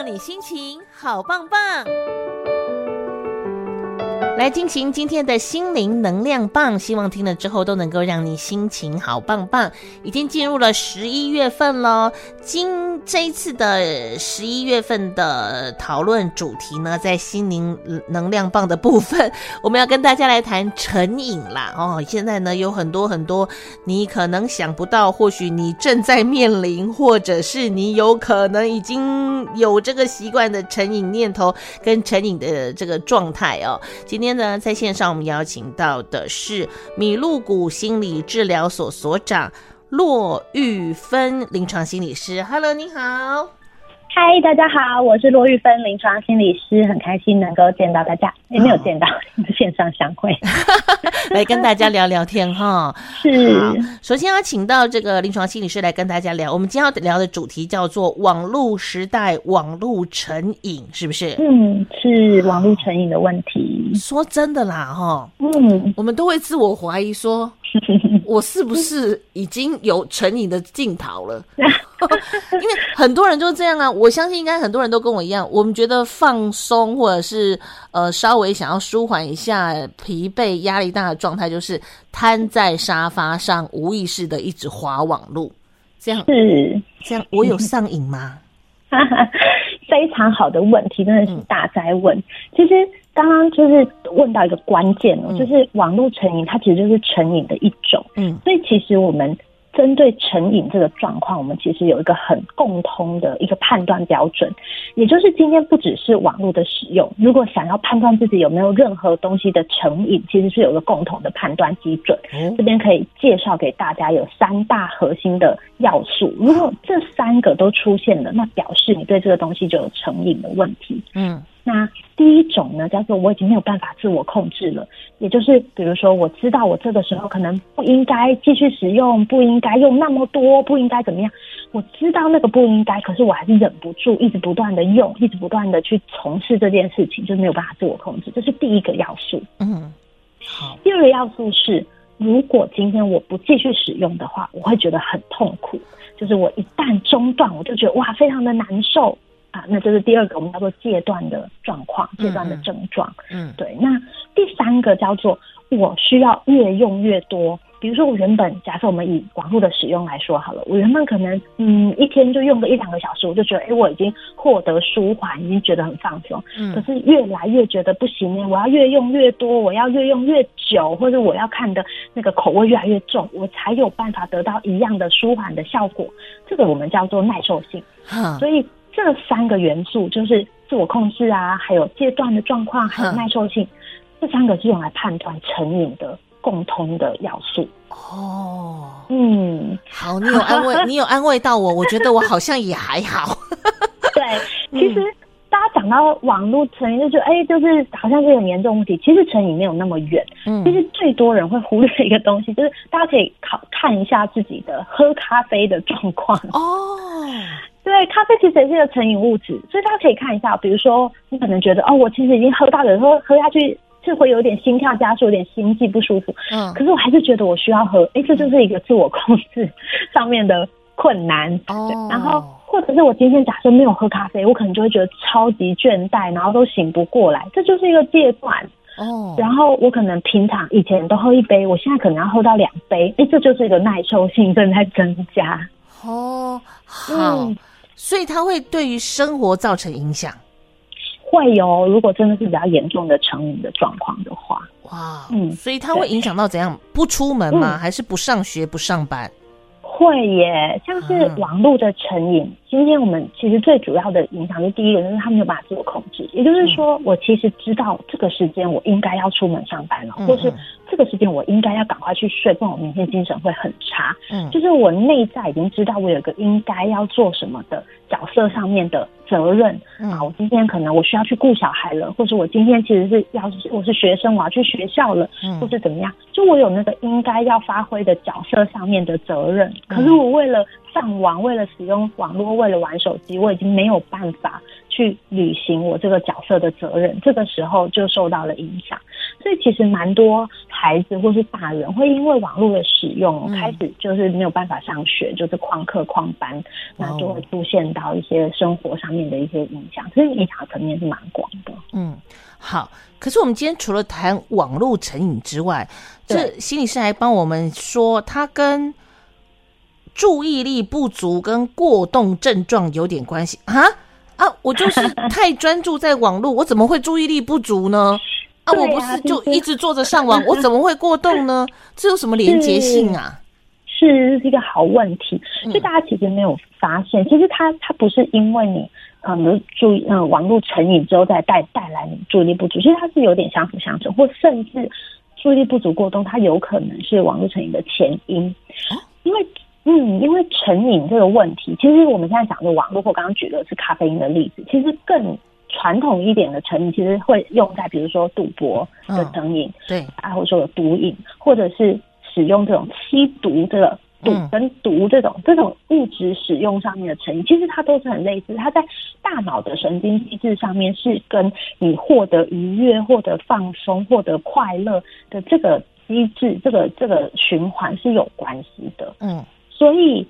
让你心情好棒棒。来进行今天的心灵能量棒，希望听了之后都能够让你心情好棒棒。已经进入了十一月份了，今这一次的十一月份的讨论主题呢，在心灵能量棒的部分，我们要跟大家来谈成瘾啦。哦，现在呢有很多很多你可能想不到，或许你正在面临，或者是你有可能已经有这个习惯的成瘾念头跟成瘾的这个状态哦。今天。今天呢，在线上我们邀请到的是米露谷心理治疗所所长骆玉芬临床心理师。Hello，你好。嗨，大家好，我是罗玉芬，临床心理师，很开心能够见到大家，也没有见到，线上相会，来跟大家聊聊天哈。是，首先要请到这个临床心理师来跟大家聊，我们今天要聊的主题叫做网络时代网络成瘾，是不是？嗯，是网络成瘾的问题。说真的啦，哈，嗯，我们都会自我怀疑说，我是不是已经有成瘾的镜头了？因为很多人就是这样啊，我相信应该很多人都跟我一样，我们觉得放松或者是呃稍微想要舒缓一下疲惫、压力大的状态，就是瘫在沙发上无意识的一直滑网路，这样是这样，我有上瘾吗？非常好的问题，真的是大哉问。嗯、其实刚刚就是问到一个关键哦，嗯、就是网络成瘾，它其实就是成瘾的一种。嗯，所以其实我们。针对成瘾这个状况，我们其实有一个很共通的一个判断标准，也就是今天不只是网络的使用，如果想要判断自己有没有任何东西的成瘾，其实是有一个共同的判断基准。嗯、这边可以介绍给大家有三大核心的要素，如果这三个都出现了，那表示你对这个东西就有成瘾的问题。嗯。那第一种呢，叫做我已经没有办法自我控制了，也就是比如说，我知道我这个时候可能不应该继续使用，不应该用那么多，不应该怎么样，我知道那个不应该，可是我还是忍不住，一直不断的用，一直不断的去从事这件事情，就是没有办法自我控制，这是第一个要素。嗯，好。第二个要素是，如果今天我不继续使用的话，我会觉得很痛苦，就是我一旦中断，我就觉得哇，非常的难受。啊，那这是第二个，我们叫做戒断的状况，戒断的症状。嗯，嗯对。那第三个叫做我需要越用越多。比如说，我原本假设我们以网络的使用来说好了，我原本可能嗯一天就用个一两个小时，我就觉得哎，我已经获得舒缓，已经觉得很放松。嗯。可是越来越觉得不行呢，我要越用越多，我要越用越久，或者我要看的那个口味越来越重，我才有办法得到一样的舒缓的效果。这个我们叫做耐受性。哈所以。这三个元素就是自我控制啊，还有戒断的状况，还有耐受性，这三个是用来判断成瘾的共通的要素。哦，嗯，好，你有安慰，你有安慰到我，我觉得我好像也还好。对，其实大家讲到网络成瘾，就觉得哎，就是好像是很严重问题。其实成瘾没有那么远。嗯，其实最多人会忽略一个东西，就是大家可以考看一下自己的喝咖啡的状况。哦。对，咖啡其实也是一个成瘾物质，所以大家可以看一下，比如说你可能觉得哦，我其实已经喝到，有时候喝下去是会有点心跳加速，有点心悸不舒服，嗯，可是我还是觉得我需要喝，哎，这就是一个自我控制上面的困难。哦，然后或者是我今天假设没有喝咖啡，我可能就会觉得超级倦怠，然后都醒不过来，这就是一个戒断。哦，然后我可能平常以前都喝一杯，我现在可能要喝到两杯，哎，这就是一个耐受性正在增加。哦，好。嗯所以它会对于生活造成影响，会有。如果真的是比较严重的成瘾的状况的话，哇，嗯，所以它会影响到怎样？不出门吗？嗯、还是不上学、不上班？会耶，像是网络的成瘾。嗯、今天我们其实最主要的影响是第一个，就是他没有办法自我控制。也就是说，我其实知道这个时间我应该要出门上班了，嗯、或是这个时间我应该要赶快去睡，不然我明天精神会很差。嗯，就是我内在已经知道我有个应该要做什么的角色上面的责任。嗯、啊，我今天可能我需要去顾小孩了，或者我今天其实是要我是学生，我要去学校了，嗯、或是怎么样？就我有那个应该要发挥的角色上面的责任。可是我为了上网，为了使用网络，为了玩手机，我已经没有办法去履行我这个角色的责任。这个时候就受到了影响。所以其实蛮多孩子或是大人会因为网络的使用，嗯、开始就是没有办法上学，就是旷课旷班，哦、那就会出现到一些生活上面的一些影响。所以影响层面是蛮广的。嗯，好。可是我们今天除了谈网络成瘾之外，这心理师还帮我们说，他跟注意力不足跟过动症状有点关系啊啊！我就是 太专注在网络，我怎么会注意力不足呢？啊，我不是就一直坐着上网，我怎么会过动呢？这有什么连结性啊？是，是，是一个好问题。就大家其实没有发现，其实它它不是因为你可能注意嗯网络成瘾之后再带带来你注意力不足，其实它是有点相辅相成，或甚至注意力不足过动，它有可能是网络成瘾的前因，因为。嗯，因为成瘾这个问题，其实我们现在讲的网络，或刚刚举的是咖啡因的例子，其实更传统一点的成瘾，其实会用在比如说赌博的成瘾，对，啊，或者说有毒瘾，或者是使用这种吸毒这个毒跟毒这种这种物质使用上面的成瘾，其实它都是很类似，它在大脑的神经机制上面是跟你获得愉悦、获得放松、获得快乐的这个机制，这个这个循环是有关系的，嗯。所以，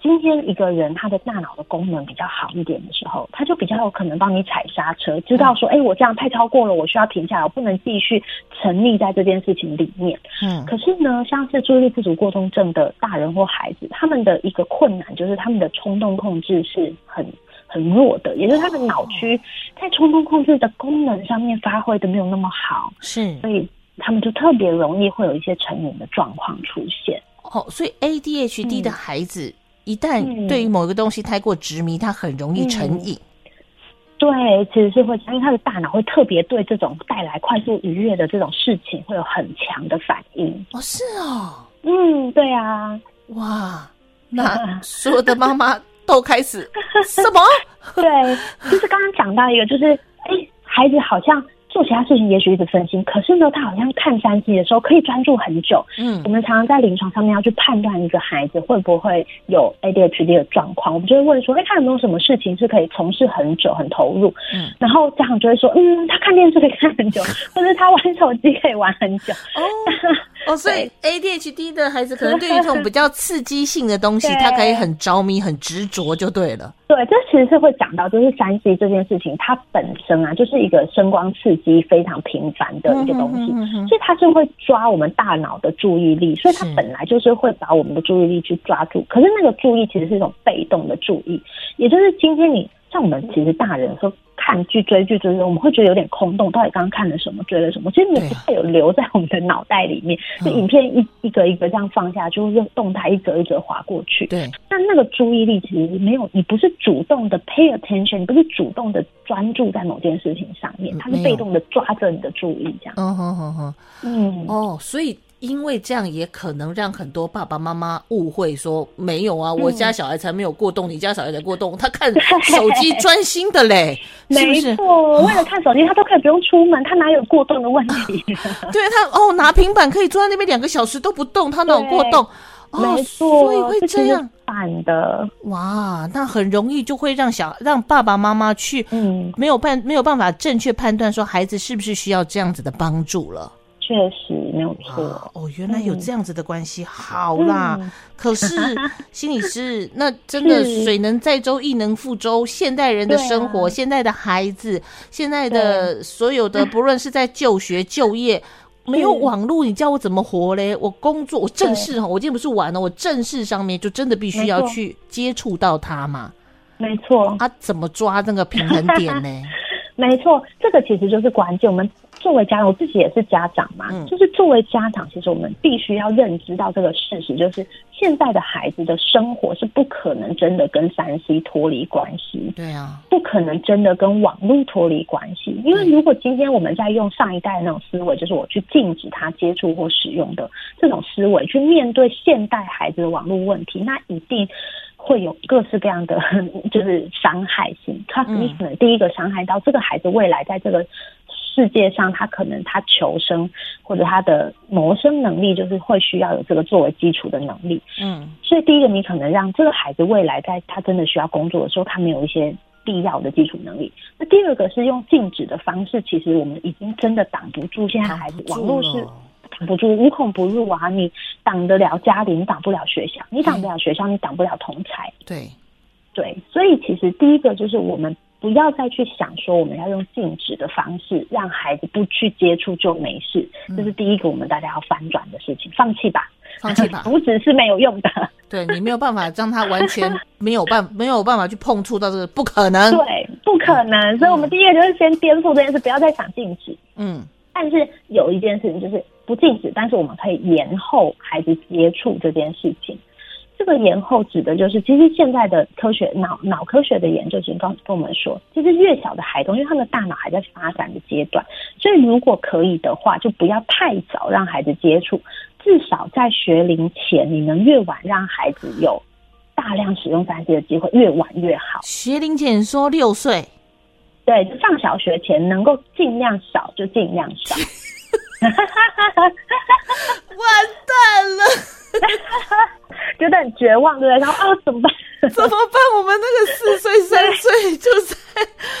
今天一个人他的大脑的功能比较好一点的时候，他就比较有可能帮你踩刹车，知道说，哎、欸，我这样太超过了，我需要停下来，我不能继续沉溺在这件事情里面。嗯。可是呢，像是注意力不足过动症的大人或孩子，他们的一个困难就是他们的冲动控制是很很弱的，也就是他的脑区在冲动控制的功能上面发挥的没有那么好。是。所以他们就特别容易会有一些成瘾的状况出现。哦，所以 ADHD 的孩子、嗯、一旦对于某一个东西太过执迷，嗯、他很容易成瘾。对，其实是会，因为他的大脑会特别对这种带来快速愉悦的这种事情会有很强的反应。哦，是哦，嗯，对啊，哇，那 所有的妈妈都开始什么？对，就是刚刚讲到一个，就是哎，孩子好像。做其他事情也许一直分心，可是呢，他好像看三 D 的时候可以专注很久。嗯，我们常常在临床上面要去判断一个孩子会不会有 ADHD 的状况，我们就会问说：哎，他有没有什么事情是可以从事很久、很投入？嗯，然后家长就会说：嗯，他看电视可以看很久，或者他玩手机可以玩很久。哦。哦，所以 ADHD 的孩子可能对于这种比较刺激性的东西，他可以很着迷、很执着，就对了。对，这其实是会讲到，就是三 C 这件事情，它本身啊，就是一个声光刺激非常频繁的一个东西，所以它是会抓我们大脑的注意力，所以它本来就是会把我们的注意力去抓住。可是那个注意其实是一种被动的注意，也就是今天你像我们其实大人说。看剧、追剧、追剧，我们会觉得有点空洞。到底刚刚看了什么，追了什么？其实你不太有留在我们的脑袋里面。就影片一一个一个这样放下，就用动态一格一格划过去。对。但那个注意力其实没有，你不是主动的 pay attention，你不是主动的专注在某件事情上面，它是被动的抓着你的注意这样。嗯哼哼哼。嗯。哦，所以。因为这样也可能让很多爸爸妈妈误会说，没有啊，我家小孩才没有过动，嗯、你家小孩才过动，他看 手机专心的嘞，是不是？没错，为了看手机，他都可以不用出门，他哪有过动的问题？对他哦，拿平板可以坐在那边两个小时都不动，他哪有过动？哦、没错，所以会这样反的哇，那很容易就会让小让爸爸妈妈去嗯没有办没有办法正确判断说孩子是不是需要这样子的帮助了。确实没有错哦，原来有这样子的关系，嗯、好啦。嗯、可是心理师，那真的水能载舟，亦能覆舟。现代人的生活，啊、现在的孩子，现在的所有的，不论是在就学、就业，没有网络，你叫我怎么活嘞？我工作，我正式哈，我今天不是玩了，我正式上面就真的必须要去接触到他嘛。没错，他、啊、怎么抓那个平衡点呢？没错，这个其实就是关键。我们作为家长，我自己也是家长嘛，嗯、就是作为家长，其实我们必须要认知到这个事实，就是现在的孩子的生活是不可能真的跟三 C 脱离关系。对啊，不可能真的跟网络脱离关系。因为如果今天我们在用上一代的那种思维，就是我去禁止他接触或使用的这种思维，去面对现代孩子的网络问题，那一定。会有各式各样的，就是伤害性。他你可能第一个伤害到这个孩子未来在这个世界上，他可能他求生或者他的谋生能力，就是会需要有这个作为基础的能力。嗯，所以第一个你可能让这个孩子未来在他真的需要工作的时候，他没有一些必要的基础能力。那第二个是用禁止的方式，其实我们已经真的挡不住现在孩子网络是挡不住，无孔不入啊！你挡得了家里，你挡不了学校；你挡不了学校，你挡不了同才。对，对，所以其实第一个就是我们不要再去想说我们要用禁止的方式让孩子不去接触就没事，这是第一个我们大家要翻转的事情，放弃吧。放弃吧，阻止是没有用的。对，你没有办法让他完全没有办没有办法去碰触到这个，不可能。对，不可能。嗯、所以，我们第一个就是先颠覆这件事，不要再想禁止。嗯。但是有一件事情就是不禁止，但是我们可以延后孩子接触这件事情。这个延后指的就是，其实现在的科学脑脑科学的研究，已经跟跟我们说，其实越小的孩童，因为他们的大脑还在发展的阶段，所以如果可以的话，就不要太早让孩子接触。至少在学龄前，你能越晚让孩子有大量使用三 C 的机会，越晚越好。学龄前说六岁，对，上小学前能够尽量少就尽量少。完蛋了，觉得很绝望，对不对？然后啊，怎么办？怎么办？我们那个四岁、三岁就在，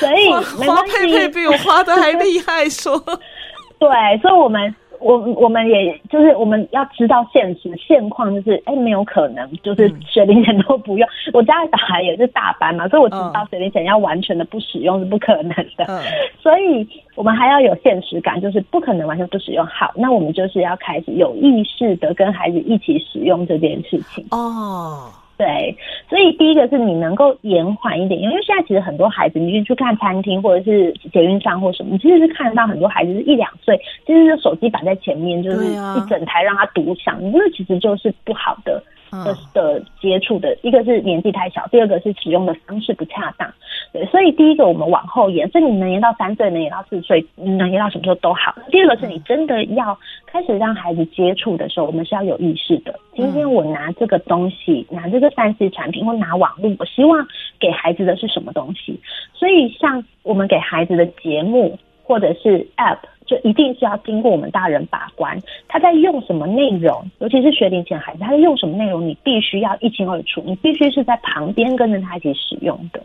所以花佩佩比我花的还厉害。说，对，所以我们。我我们也就是我们要知道现实现况，就是哎、欸，没有可能，就是学龄前都不用。嗯、我家的小孩也是大班嘛，所以我知道学龄前要完全的不使用是不可能的。嗯、所以我们还要有现实感，就是不可能完全不使用。好，那我们就是要开始有意识的跟孩子一起使用这件事情。哦。对，所以第一个是你能够延缓一点，因为现在其实很多孩子，你去看餐厅或者是捷运上或什么，你其实是看得到很多孩子是一两岁，就手机摆在前面，就是一整台让他独享，那、啊、其实就是不好的。的的接触的一个是年纪太小，第二个是使用的方式不恰当，对，所以第一个我们往后延，所以你能延到三岁，能延到四岁，能延到什么时候都好。第二个是你真的要开始让孩子接触的时候，我们是要有意识的。今天我拿这个东西，拿这个三 C 产品或拿网络，我希望给孩子的是什么东西？所以像我们给孩子的节目或者是 App。就一定是要经过我们大人把关，他在用什么内容，尤其是学龄前孩子，他在用什么内容，你必须要一清二楚，你必须是在旁边跟着他一起使用的。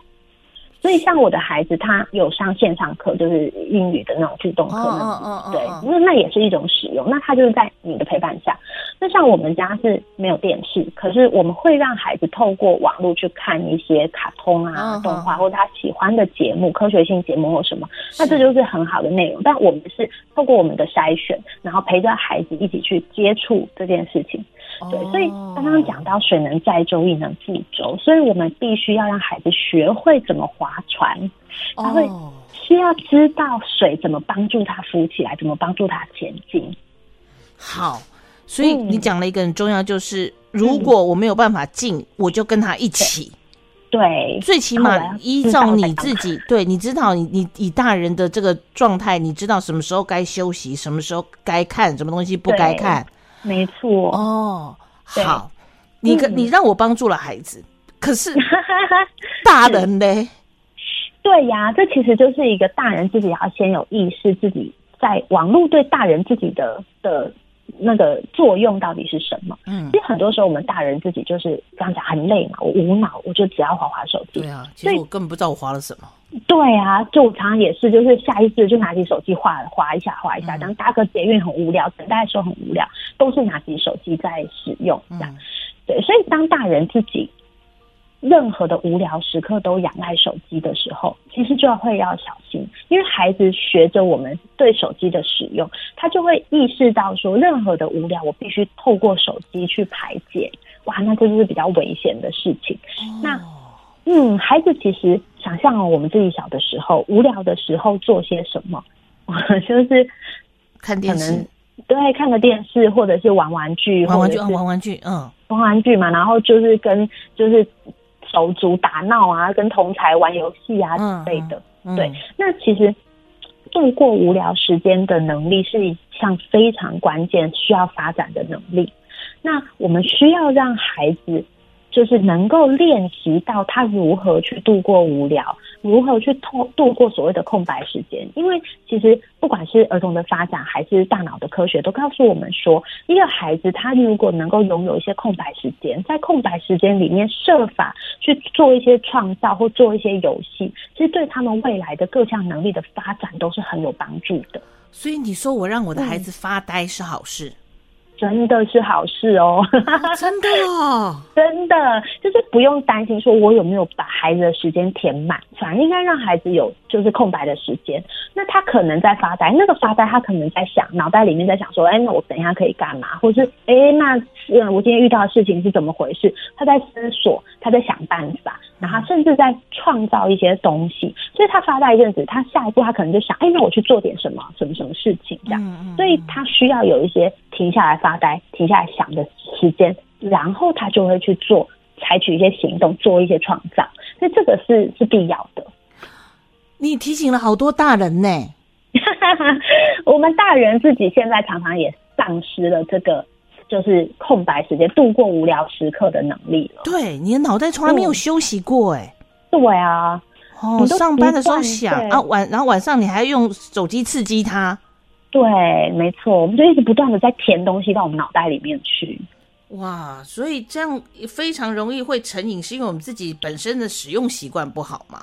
所以，像我的孩子，他有上线上课，就是英语的那种自动课，那对，那那也是一种使用。那他就是在你的陪伴下。那像我们家是没有电视，可是我们会让孩子透过网络去看一些卡通啊、动画，或者他喜欢的节目、科学性节目或什么。那这就是很好的内容。但我们是透过我们的筛选，然后陪着孩子一起去接触这件事情。对，所以刚刚讲到水能载舟，亦能覆舟，所以我们必须要让孩子学会怎么划船，他会需要知道水怎么帮助他浮起来，怎么帮助他前进。好，所以你讲了一个很重要，就是、嗯、如果我没有办法进，我就跟他一起。对，最起码依照你自己，对，你知道你你以大人的这个状态，你知道什么时候该休息，什么时候该看什么东西不该看。没错哦，好，你跟你让我帮助了孩子，可是 大人呢？对呀，这其实就是一个大人自己要先有意识，自己在网络对大人自己的的那个作用到底是什么？嗯，其实很多时候我们大人自己就是刚讲很累嘛，我无脑，我就只要滑滑手机。对啊，其实我根本不知道我滑了什么。对啊，就我常常也是，就是下意识就拿起手机滑滑一下，滑一下，当搭个捷运很无聊，等待的时候很无聊，都是拿起手机在使用这样。对，所以当大人自己任何的无聊时刻都仰赖手机的时候，其实就要会要小心，因为孩子学着我们对手机的使用，他就会意识到说，任何的无聊我必须透过手机去排解。哇，那这就是比较危险的事情。那。嗯，孩子其实想象我们自己小的时候，无聊的时候做些什么，就是看电视，对，看个电视，或者是玩玩具，玩玩具，玩玩具，嗯，玩玩具嘛，然后就是跟就是手足打闹啊，跟同才玩游戏啊之类的。嗯嗯、对，那其实度过无聊时间的能力是一项非常关键需要发展的能力。那我们需要让孩子。就是能够练习到他如何去度过无聊，如何去通度过所谓的空白时间。因为其实不管是儿童的发展，还是大脑的科学，都告诉我们说，一个孩子他如果能够拥有一些空白时间，在空白时间里面设法去做一些创造或做一些游戏，其实对他们未来的各项能力的发展都是很有帮助的。所以你说我让我的孩子发呆是好事？真的是好事哦，真的哦，真的就是不用担心说我有没有把孩子的时间填满，反而应该让孩子有就是空白的时间。那他可能在发呆，那个发呆他可能在想，脑袋里面在想说，哎，那我等一下可以干嘛？或是哎，那嗯，我今天遇到的事情是怎么回事？他在思索，他在想办法，然后甚至在创造一些东西。所以他发呆一阵子，他下一步他可能就想，哎，那我去做点什么，什么什么事情这样。所以他需要有一些停下来发呆、停下来想的时间，然后他就会去做，采取一些行动，做一些创造。所以这个是是必要的。你提醒了好多大人呢，我们大人自己现在常常也丧失了这个就是空白时间、度过无聊时刻的能力了。对，你的脑袋从来没有休息过，哎、嗯，对啊，哦，上班的时候想啊晚，然后晚上你还要用手机刺激它。对，没错，我们就一直不断的在填东西到我们脑袋里面去。哇，所以这样非常容易会成瘾，是因为我们自己本身的使用习惯不好吗？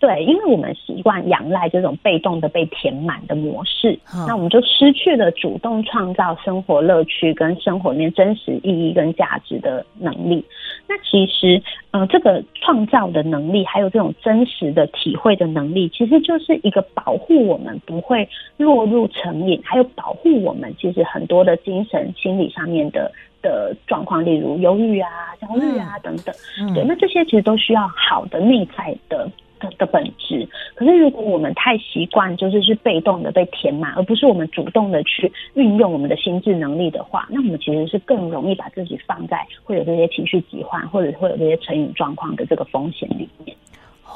对，因为我们习惯仰赖这种被动的被填满的模式，嗯，那我们就失去了主动创造生活乐趣跟生活里面真实意义跟价值的能力。那其实，呃，这个创造的能力，还有这种真实的体会的能力，其实就是一个保护我们不会落入成瘾，还有保护我们其实很多的精神心理上面的的状况，例如忧郁啊、焦虑啊等等。嗯，对，那这些其实都需要好的内在的。的的本质，可是如果我们太习惯就是是被动的被填满，而不是我们主动的去运用我们的心智能力的话，那我们其实是更容易把自己放在会有这些情绪疾患，或者会有这些成瘾状况的这个风险里面。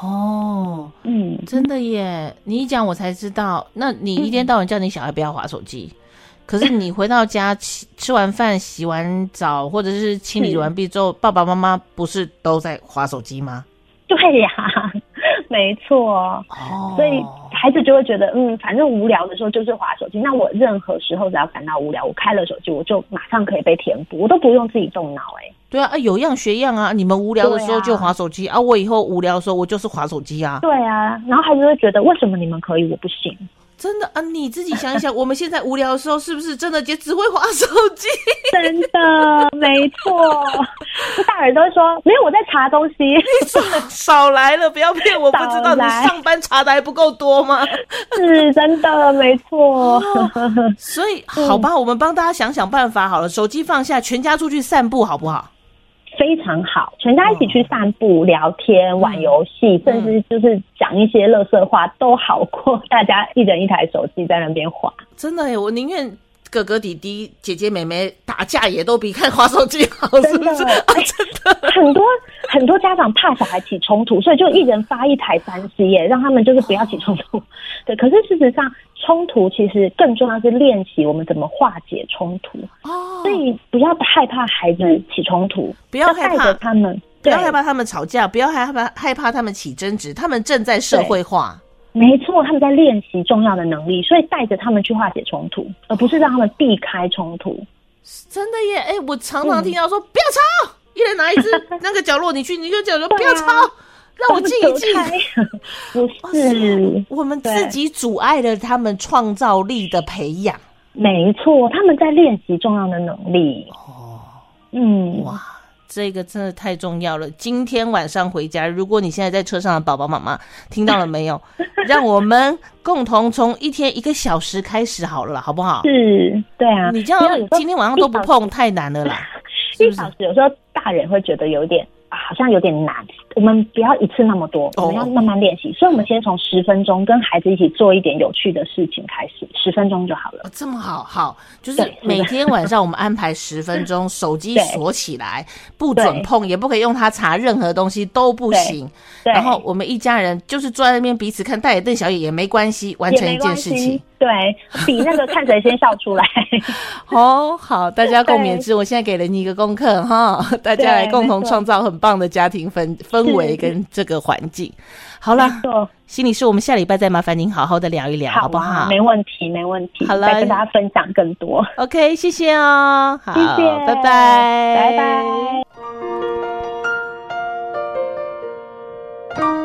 哦，嗯，真的耶！你一讲我才知道，那你一天到晚叫你小孩不要划手机，嗯、可是你回到家吃吃完饭、洗完澡，或者是清理完毕之后，爸爸妈妈不是都在划手机吗？对呀。没错，哦，所以孩子就会觉得，嗯，反正无聊的时候就是划手机。那我任何时候只要感到无聊，我开了手机，我就马上可以被填补，我都不用自己动脑。哎，对啊，啊，有样学样啊！你们无聊的时候就划手机啊，啊，我以后无聊的时候我就是划手机啊。对啊，然后孩子会觉得，为什么你们可以，我不行？真的啊，你自己想一想，我们现在无聊的时候，是不是真的就只会划手机？真的，没错。大人都会说，没有我在查东西。你 少少来了，不要骗我，不知道你上班查的还不够多吗？是真的，没错。哦，所以好吧，我们帮大家想想办法好了，手机放下，全家出去散步，好不好？非常好，全家一起去散步、哦、聊天、玩游戏、嗯，甚至就是讲一些乐色话，都好过大家一人一台手机在那边划。真的耶，我宁愿哥哥弟弟、姐姐妹妹打架，也都比看滑手机好，是不是？啊、真的，很多很多家长怕小孩起冲突，所以就一人发一台三 C 耶，让他们就是不要起冲突。对，可是事实上。冲突其实更重要是练习我们怎么化解冲突哦，所以不要害怕孩子起冲突，不要害怕他们，不要害怕他们吵架，不要害怕害怕他们起争执，他们正在社会化，没错，他们在练习重要的能力，所以带着他们去化解冲突，而不是让他们避开冲突。真的耶，哎、欸，我常常听到说、嗯、不要吵，一人拿一支 那个角落，你去，你就讲说不要吵。让我静一静，不是我们自己阻碍了他们创造力的培养。没错，他们在练习重要的能力。哦，嗯，哇，这个真的太重要了。今天晚上回家，如果你现在在车上的宝宝妈妈听到了没有？让我们共同从一天一个小时开始好了，好不好？是，对啊。你这样今天晚上都不碰，太难了啦。一小时有时候大人会觉得有点。好像有点难，我们不要一次那么多，我们要慢慢练习。Oh. 所以，我们先从十分钟跟孩子一起做一点有趣的事情开始，十分钟就好了。哦、这么好，好，就是每天晚上我们安排十分钟，手机 锁起来，不准碰，也不可以用它查任何东西，都不行。然后我们一家人就是坐在那边彼此看大眼瞪小眼也没关系，完成一件事情。对，比那个看谁先笑出来。哦，好，大家共勉之。我现在给了你一个功课哈，大家来共同创造很棒的家庭氛氛氛围跟这个环境，好了，心理师，我们下礼拜再麻烦您好好的聊一聊，好不好？没问题，没问题。好了，跟大家分享更多。OK，谢谢哦，好，拜拜，拜拜。